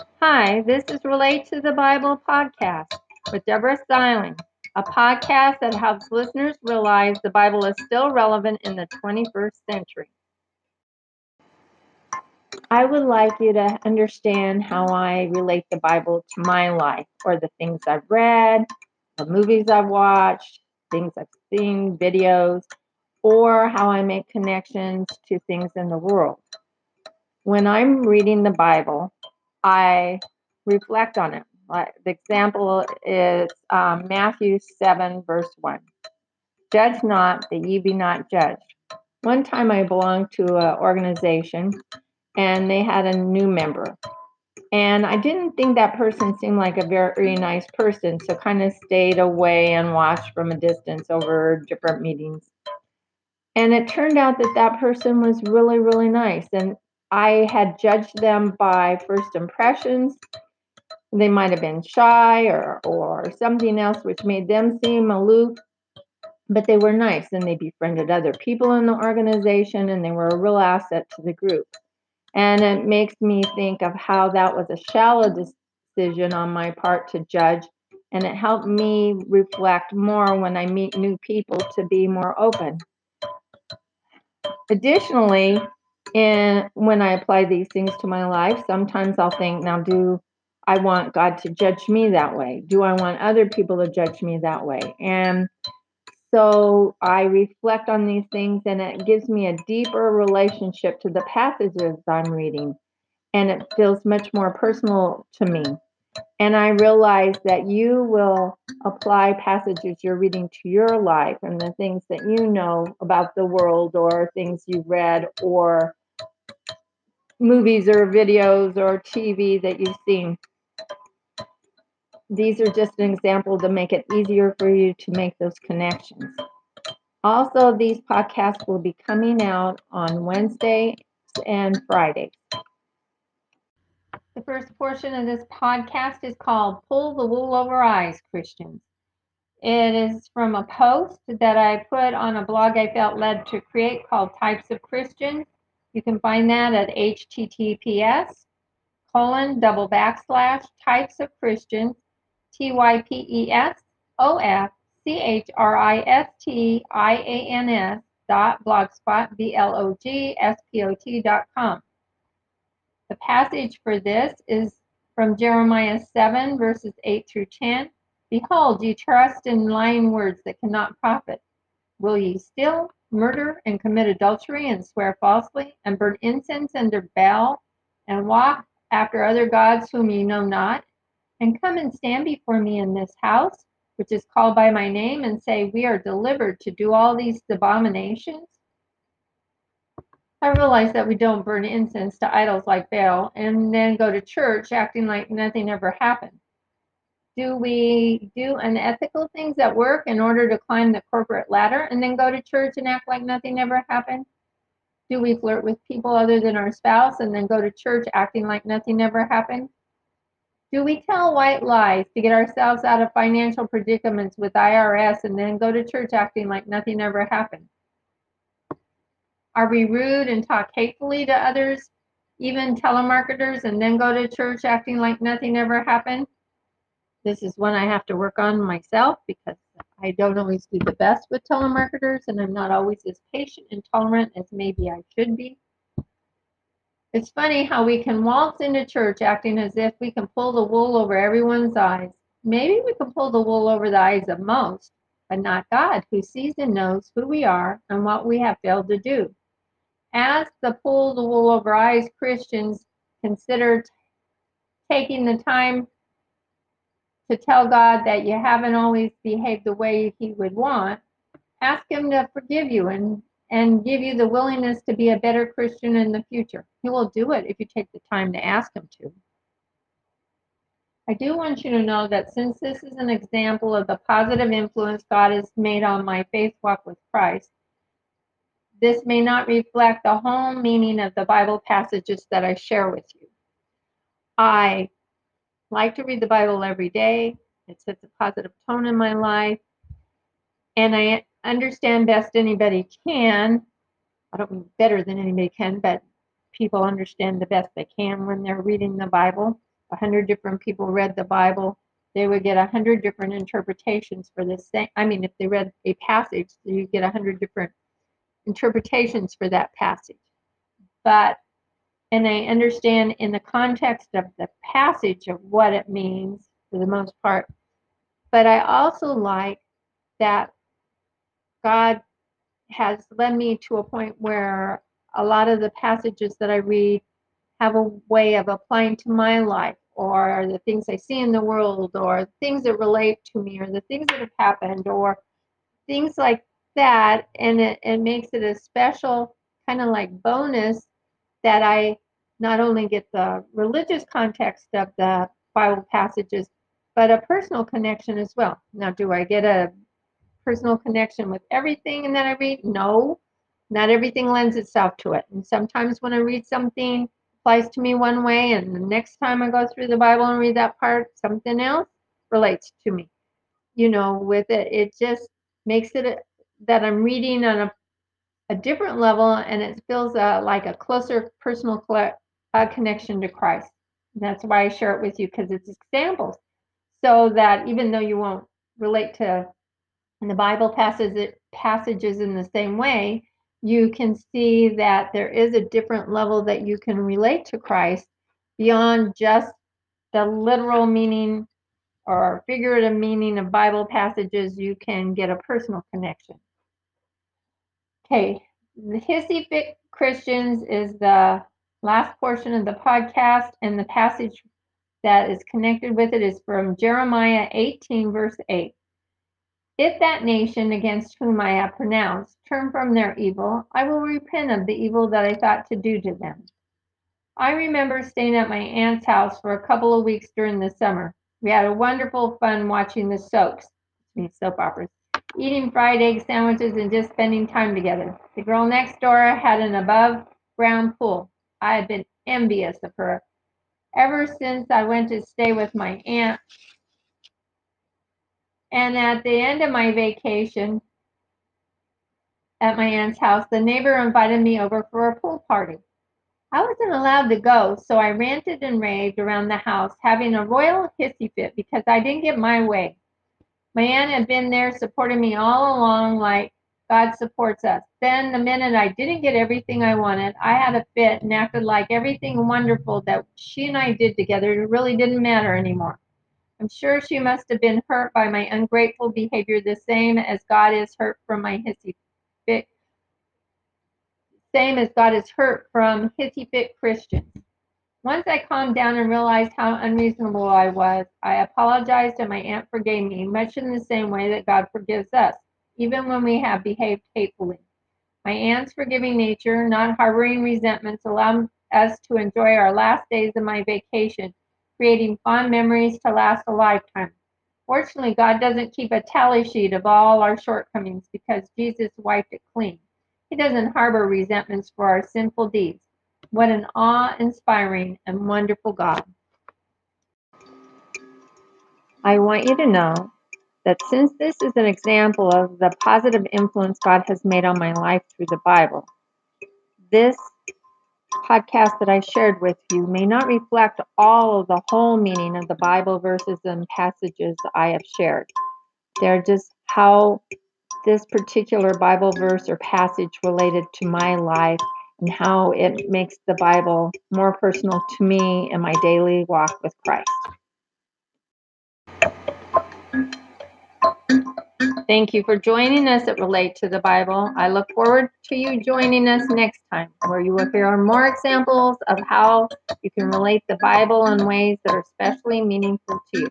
Hi, this is Relate to the Bible podcast with Deborah Styling, a podcast that helps listeners realize the Bible is still relevant in the 21st century. I would like you to understand how I relate the Bible to my life or the things I've read, the movies I've watched, things I've seen, videos, or how I make connections to things in the world. When I'm reading the Bible, I reflect on it. The example is um, Matthew 7, verse 1. Judge not that ye be not judged. One time I belonged to an organization and they had a new member. And I didn't think that person seemed like a very nice person, so kind of stayed away and watched from a distance over different meetings. And it turned out that that person was really, really nice. And I had judged them by first impressions. They might have been shy or, or something else which made them seem aloof, but they were nice and they befriended other people in the organization and they were a real asset to the group. And it makes me think of how that was a shallow decision on my part to judge. And it helped me reflect more when I meet new people to be more open. Additionally, in when I apply these things to my life, sometimes I'll think, now do I want God to judge me that way? Do I want other people to judge me that way? And so I reflect on these things and it gives me a deeper relationship to the passages I'm reading. And it feels much more personal to me. And I realize that you will apply passages you're reading to your life and the things that you know about the world or things you've read or movies or videos or TV that you've seen. These are just an example to make it easier for you to make those connections. Also, these podcasts will be coming out on Wednesday and Friday. The first portion of this podcast is called Pull the Wool Over Eyes Christians. It is from a post that I put on a blog I felt led to create called Types of Christians. You can find that at https colon double backslash types of Christians T Y P E S O F C H R I S T I A N S dot blogspot B L O G S P O T dot com. The passage for this is from Jeremiah 7, verses 8 through 10. Behold, ye trust in lying words that cannot profit. Will ye steal, murder, and commit adultery, and swear falsely, and burn incense under Baal, and walk after other gods whom ye know not, and come and stand before me in this house, which is called by my name, and say, We are delivered to do all these abominations? I realize that we don't burn incense to idols like Baal and then go to church acting like nothing ever happened. Do we do unethical things at work in order to climb the corporate ladder and then go to church and act like nothing ever happened? Do we flirt with people other than our spouse and then go to church acting like nothing ever happened? Do we tell white lies to get ourselves out of financial predicaments with IRS and then go to church acting like nothing ever happened? Are we rude and talk hatefully to others, even telemarketers, and then go to church acting like nothing ever happened? This is one I have to work on myself because I don't always do the best with telemarketers and I'm not always as patient and tolerant as maybe I should be. It's funny how we can waltz into church acting as if we can pull the wool over everyone's eyes. Maybe we can pull the wool over the eyes of most, but not God, who sees and knows who we are and what we have failed to do. As the pull the wool over eyes Christians consider taking the time to tell God that you haven't always behaved the way He would want, ask Him to forgive you and and give you the willingness to be a better Christian in the future. He will do it if you take the time to ask Him to. I do want you to know that since this is an example of the positive influence God has made on my faith walk with Christ, this may not reflect the whole meaning of the Bible passages that I share with you. I like to read the Bible every day. It sets a positive tone in my life. And I understand best anybody can. I don't mean better than anybody can, but people understand the best they can when they're reading the Bible. a hundred different people read the Bible, they would get a hundred different interpretations for the same. I mean, if they read a passage, you get a hundred different interpretations for that passage. But, and I understand in the context of the passage of what it means for the most part. But I also like that God has led me to a point where a lot of the passages that I read have a way of applying to my life or the things I see in the world or things that relate to me or the things that have happened or things like that. And it, it makes it a special kind of like bonus that I not only get the religious context of the Bible passages, but a personal connection as well. Now, do I get a personal connection with everything that I read? No, not everything lends itself to it. And sometimes when I read something, applies to me one way, and the next time I go through the Bible and read that part, something else relates to me. You know, with it, it just makes it that I'm reading on a, a different level, and it feels uh, like a closer personal uh, connection to Christ. And that's why I share it with you because it's examples, so that even though you won't relate to the Bible passages passages in the same way, you can see that there is a different level that you can relate to Christ beyond just the literal meaning or figurative meaning of Bible passages. You can get a personal connection. Okay, the Hissy Fit Christians is the last portion of the podcast, and the passage that is connected with it is from Jeremiah 18, verse 8. If that nation against whom I have pronounced turn from their evil, I will repent of the evil that I thought to do to them. I remember staying at my aunt's house for a couple of weeks during the summer. We had a wonderful fun watching the soaps, soap operas, eating fried egg sandwiches and just spending time together. The girl next door had an above ground pool. I had been envious of her. Ever since I went to stay with my aunt and at the end of my vacation at my aunt's house, the neighbor invited me over for a pool party. I wasn't allowed to go, so I ranted and raved around the house, having a royal hissy fit because I didn't get my way. My aunt had been there supporting me all along, like God supports us. Then, the minute I didn't get everything I wanted, I had a fit and acted like everything wonderful that she and I did together really didn't matter anymore. I'm sure she must have been hurt by my ungrateful behavior the same as God is hurt from my hissy fit. Same as God is hurt from hissy fit Christians. Once I calmed down and realized how unreasonable I was, I apologized and my aunt forgave me, much in the same way that God forgives us, even when we have behaved hatefully. My aunt's forgiving nature, not harboring resentments, allowed us to enjoy our last days of my vacation creating fond memories to last a lifetime. Fortunately, God doesn't keep a tally sheet of all our shortcomings because Jesus wiped it clean. He doesn't harbor resentments for our sinful deeds. What an awe inspiring and wonderful God. I want you to know that since this is an example of the positive influence God has made on my life through the Bible, this podcast that I shared with you may not reflect all of the whole meaning of the Bible verses and passages I have shared. They're just how this particular Bible verse or passage related to my life and how it makes the Bible more personal to me in my daily walk with Christ. Thank you for joining us at Relate to the Bible. I look forward to you joining us next time, where you will hear more examples of how you can relate the Bible in ways that are especially meaningful to you.